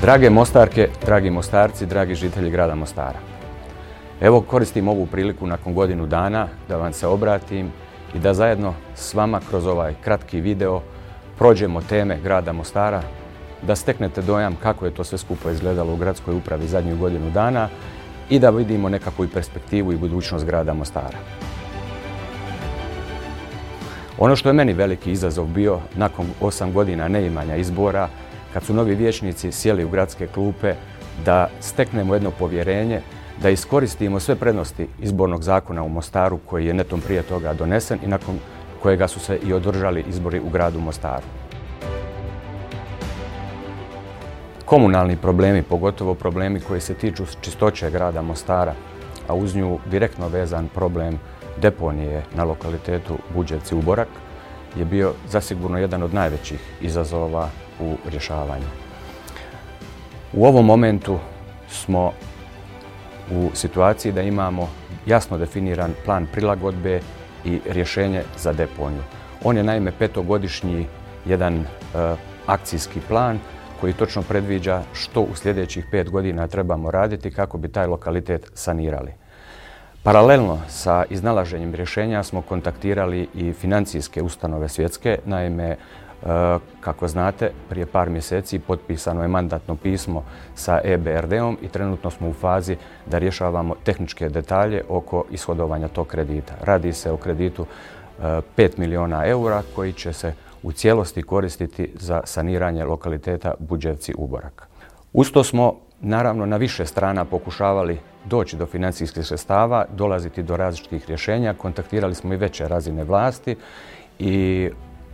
Drage Mostarke, dragi Mostarci, dragi žitelji grada Mostara. Evo koristim ovu priliku nakon godinu dana da vam se obratim i da zajedno s vama kroz ovaj kratki video prođemo teme grada Mostara, da steknete dojam kako je to sve skupo izgledalo u gradskoj upravi zadnjih godinu dana i da vidimo nekakvu perspektivu i budućnost grada Mostara. Ono što je meni veliki izazov bio nakon osam godina neimanja izbora, kad su novi vijećnici sjeli u gradske klupe, da steknemo jedno povjerenje, da iskoristimo sve prednosti izbornog zakona u Mostaru koji je netom prije toga donesen i nakon kojega su se i održali izbori u gradu Mostaru. Komunalni problemi, pogotovo problemi koji se tiču čistoće grada Mostara, a uz nju direktno vezan problem deponije na lokalitetu Buđevci Uborak, je bio zasigurno jedan od najvećih izazova u rješavanju. U ovom momentu smo u situaciji da imamo jasno definiran plan prilagodbe i rješenje za deponiju. On je naime petogodišnji jedan e, akcijski plan koji točno predviđa što u sljedećih pet godina trebamo raditi kako bi taj lokalitet sanirali. Paralelno sa iznalaženjem rješenja smo kontaktirali i financijske ustanove svjetske. Naime, kako znate, prije par mjeseci potpisano je mandatno pismo sa EBRD-om i trenutno smo u fazi da rješavamo tehničke detalje oko ishodovanja tog kredita. Radi se o kreditu 5 e, milijuna eura koji će se u cijelosti koristiti za saniranje lokaliteta Buđevci Uborak. Usto smo naravno na više strana pokušavali doći do financijskih sredstava, dolaziti do različitih rješenja. Kontaktirali smo i veće razine vlasti i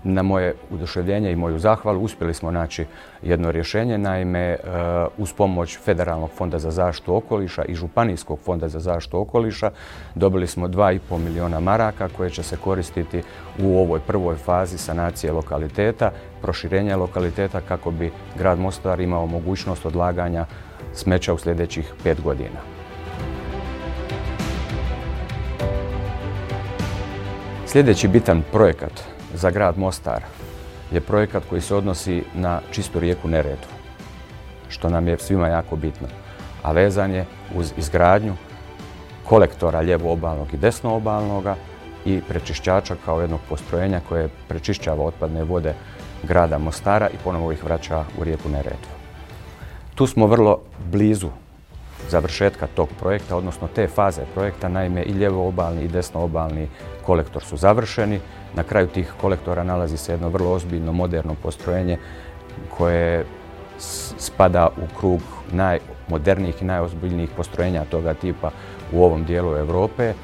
na moje uduševljenje i moju zahvalu uspjeli smo naći jedno rješenje. Naime, e, uz pomoć Federalnog fonda za zaštitu okoliša i Županijskog fonda za zaštitu okoliša dobili smo 2,5 milijuna maraka koje će se koristiti u ovoj prvoj fazi sanacije lokaliteta, proširenja lokaliteta kako bi grad Mostar imao mogućnost odlaganja smeća u sljedećih pet godina. Sljedeći bitan projekat za grad Mostar je projekat koji se odnosi na čistu rijeku Neretvu, što nam je svima jako bitno, a vezan je uz izgradnju kolektora lijevo obalnog i desno obalnoga i prečišćača kao jednog postrojenja koje prečišćava otpadne vode grada Mostara i ponovo ih vraća u rijeku Neretvu. Tu smo vrlo blizu završetka tog projekta, odnosno te faze projekta, naime i lijevo obalni i desno obalni kolektor su završeni. Na kraju tih kolektora nalazi se jedno vrlo ozbiljno moderno postrojenje koje spada u krug najmodernijih i najozbiljnijih postrojenja toga tipa u ovom dijelu Europe. E,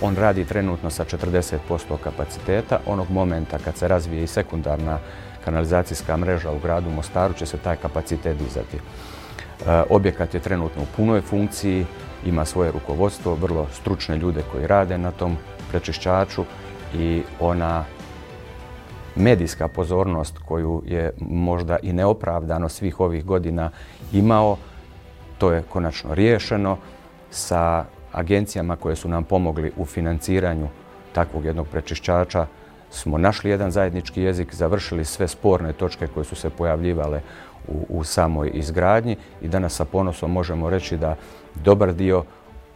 on radi trenutno sa 40% kapaciteta. Onog momenta kad se razvije i sekundarna kanalizacijska mreža u gradu Mostaru će se taj kapacitet dizati. E, objekat je trenutno u punoj funkciji, ima svoje rukovodstvo, vrlo stručne ljude koji rade na tom prečišćaču i ona medijska pozornost koju je možda i neopravdano svih ovih godina imao, to je konačno riješeno sa agencijama koje su nam pomogli u financiranju takvog jednog prečišćača. Smo našli jedan zajednički jezik, završili sve sporne točke koje su se pojavljivale u, samoj izgradnji i danas sa ponosom možemo reći da dobar dio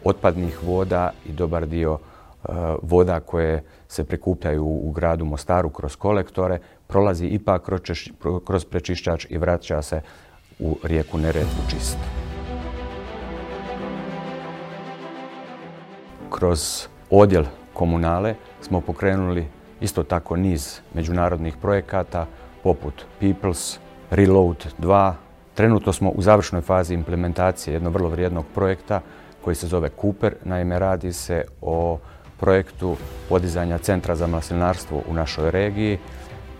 otpadnih voda i dobar dio e, voda koje se prikupljaju u gradu Mostaru kroz kolektore prolazi ipak kroz prečišćač i vraća se u rijeku Neretvu čist. Kroz odjel komunale smo pokrenuli isto tako niz međunarodnih projekata poput Peoples, Reload 2. Trenutno smo u završnoj fazi implementacije jednog vrlo vrijednog projekta koji se zove Cooper. Naime, radi se o projektu podizanja centra za maslinarstvo u našoj regiji.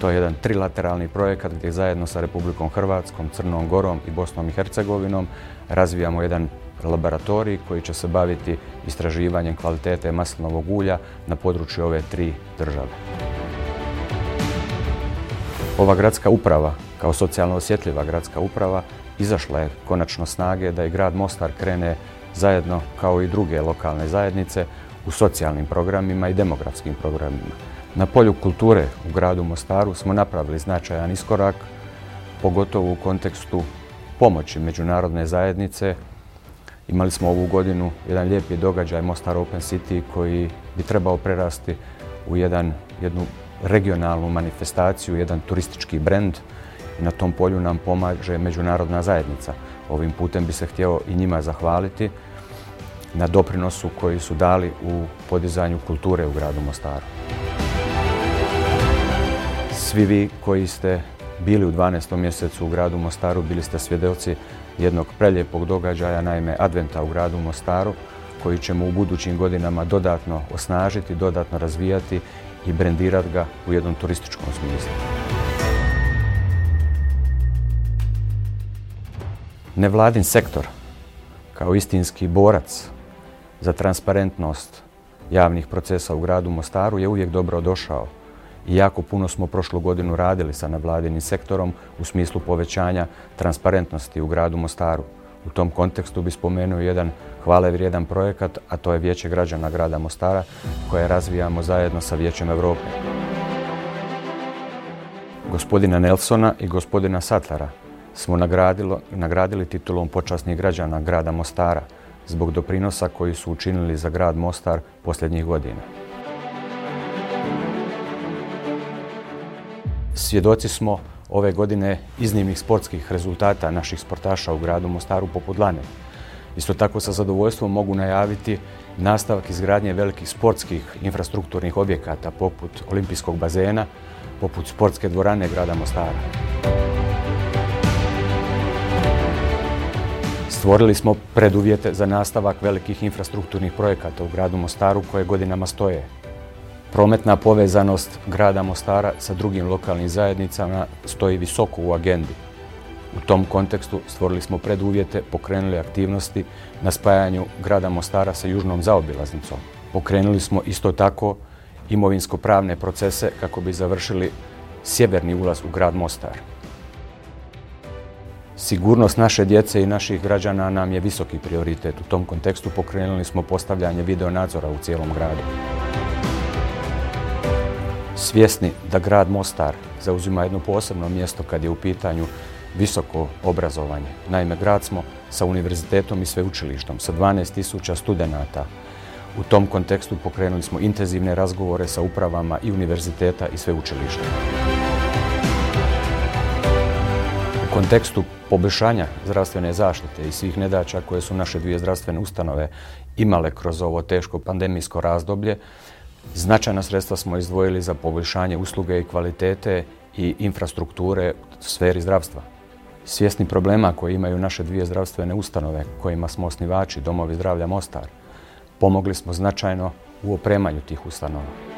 To je jedan trilateralni projekat gdje zajedno sa Republikom Hrvatskom, Crnom Gorom i Bosnom i Hercegovinom razvijamo jedan laboratorij koji će se baviti istraživanjem kvalitete maslinovog ulja na području ove tri države. Ova gradska uprava, kao socijalno osjetljiva gradska uprava, izašla je konačno snage da i grad Mostar krene zajedno kao i druge lokalne zajednice u socijalnim programima i demografskim programima. Na polju kulture u gradu Mostaru smo napravili značajan iskorak, pogotovo u kontekstu pomoći međunarodne zajednice imali smo ovu godinu jedan lijepi događaj Mostar Open City koji bi trebao prerasti u jednu regionalnu manifestaciju, jedan turistički brend na tom polju nam pomaže međunarodna zajednica. Ovim putem bi se htio i njima zahvaliti na doprinosu koji su dali u podizanju kulture u gradu Mostaru. Svi vi koji ste bili u 12. mjesecu u gradu Mostaru, bili ste svjedoci jednog preljepog događaja, naime Adventa u gradu Mostaru, koji ćemo u budućim godinama dodatno osnažiti, dodatno razvijati i brendirati ga u jednom turističkom smislu. Nevladin sektor, kao istinski borac za transparentnost javnih procesa u gradu Mostaru, je uvijek dobro došao i jako puno smo prošlu godinu radili sa nevladinim sektorom u smislu povećanja transparentnosti u gradu Mostaru. U tom kontekstu bi spomenuo jedan hvale vrijedan projekat, a to je Vijeće građana grada Mostara koje razvijamo zajedno sa Vijećem Europe. Gospodina Nelsona i gospodina Satlara smo nagradili titulom počasnih građana grada Mostara zbog doprinosa koji su učinili za grad Mostar posljednjih godina. Svjedoci smo ove godine iznimnih sportskih rezultata naših sportaša u gradu Mostaru poput Lane. Isto tako sa zadovoljstvom mogu najaviti nastavak izgradnje velikih sportskih infrastrukturnih objekata poput olimpijskog bazena, poput sportske dvorane grada Mostara. Stvorili smo preduvjete za nastavak velikih infrastrukturnih projekata u gradu Mostaru koje godinama stoje. Prometna povezanost grada Mostara sa drugim lokalnim zajednicama stoji visoko u agendi. U tom kontekstu stvorili smo preduvjete, pokrenuli aktivnosti na spajanju grada Mostara sa južnom zaobilaznicom. Pokrenuli smo isto tako imovinsko-pravne procese kako bi završili sjeverni ulaz u grad Mostar. Sigurnost naše djece i naših građana nam je visoki prioritet. U tom kontekstu pokrenuli smo postavljanje videonadzora u cijelom gradu svjesni da grad Mostar zauzima jedno posebno mjesto kad je u pitanju visoko obrazovanje. Naime, grad smo sa univerzitetom i sveučilištom, sa 12.000 studenata. U tom kontekstu pokrenuli smo intenzivne razgovore sa upravama i univerziteta i sveučilišta. Kontekstu poboljšanja zdravstvene zaštite i svih nedaća koje su naše dvije zdravstvene ustanove imale kroz ovo teško pandemijsko razdoblje, Značajna sredstva smo izdvojili za poboljšanje usluge i kvalitete i infrastrukture u sferi zdravstva. Svjesni problema koje imaju naše dvije zdravstvene ustanove kojima smo osnivači Domovi zdravlja Mostar, pomogli smo značajno u opremanju tih ustanova.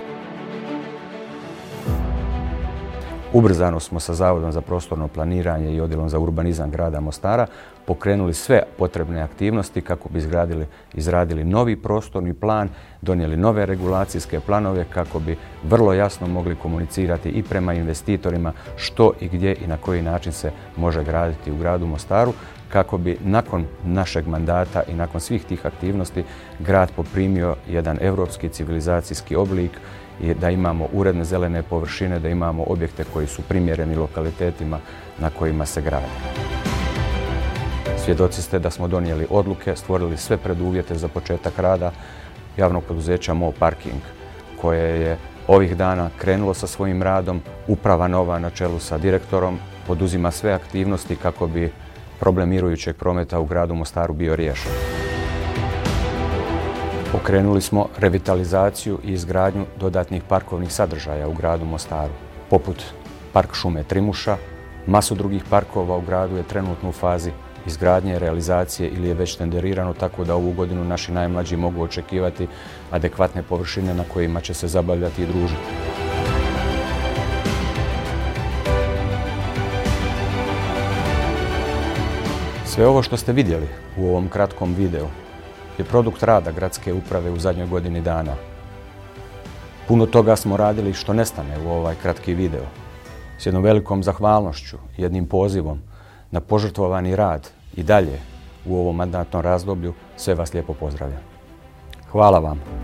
Ubrzano smo sa Zavodom za prostorno planiranje i Odjelom za urbanizam grada Mostara pokrenuli sve potrebne aktivnosti kako bi izgradili, izradili novi prostorni plan, donijeli nove regulacijske planove kako bi vrlo jasno mogli komunicirati i prema investitorima što i gdje i na koji način se može graditi u gradu Mostaru kako bi nakon našeg mandata i nakon svih tih aktivnosti grad poprimio jedan europski civilizacijski oblik da imamo uredne zelene površine, da imamo objekte koji su primjereni lokalitetima na kojima se gradi. Svjedoci ste da smo donijeli odluke, stvorili sve preduvjete za početak rada javnog poduzeća Mo Parking, koje je ovih dana krenulo sa svojim radom, uprava nova na čelu sa direktorom, poduzima sve aktivnosti kako bi problem mirujućeg prometa u gradu Mostaru bio riješen. Pokrenuli smo revitalizaciju i izgradnju dodatnih parkovnih sadržaja u gradu Mostaru, poput Park šume Trimuša, masu drugih parkova u gradu je trenutno u fazi izgradnje, realizacije ili je već tenderirano tako da ovu godinu naši najmlađi mogu očekivati adekvatne površine na kojima će se zabavljati i družiti. Sve ovo što ste vidjeli u ovom kratkom videu je produkt rada gradske uprave u zadnjoj godini dana. Puno toga smo radili što nestane u ovaj kratki video. S jednom velikom zahvalnošću, jednim pozivom na požrtvovani rad i dalje u ovom mandatnom razdoblju sve vas lijepo pozdravljam. Hvala vam.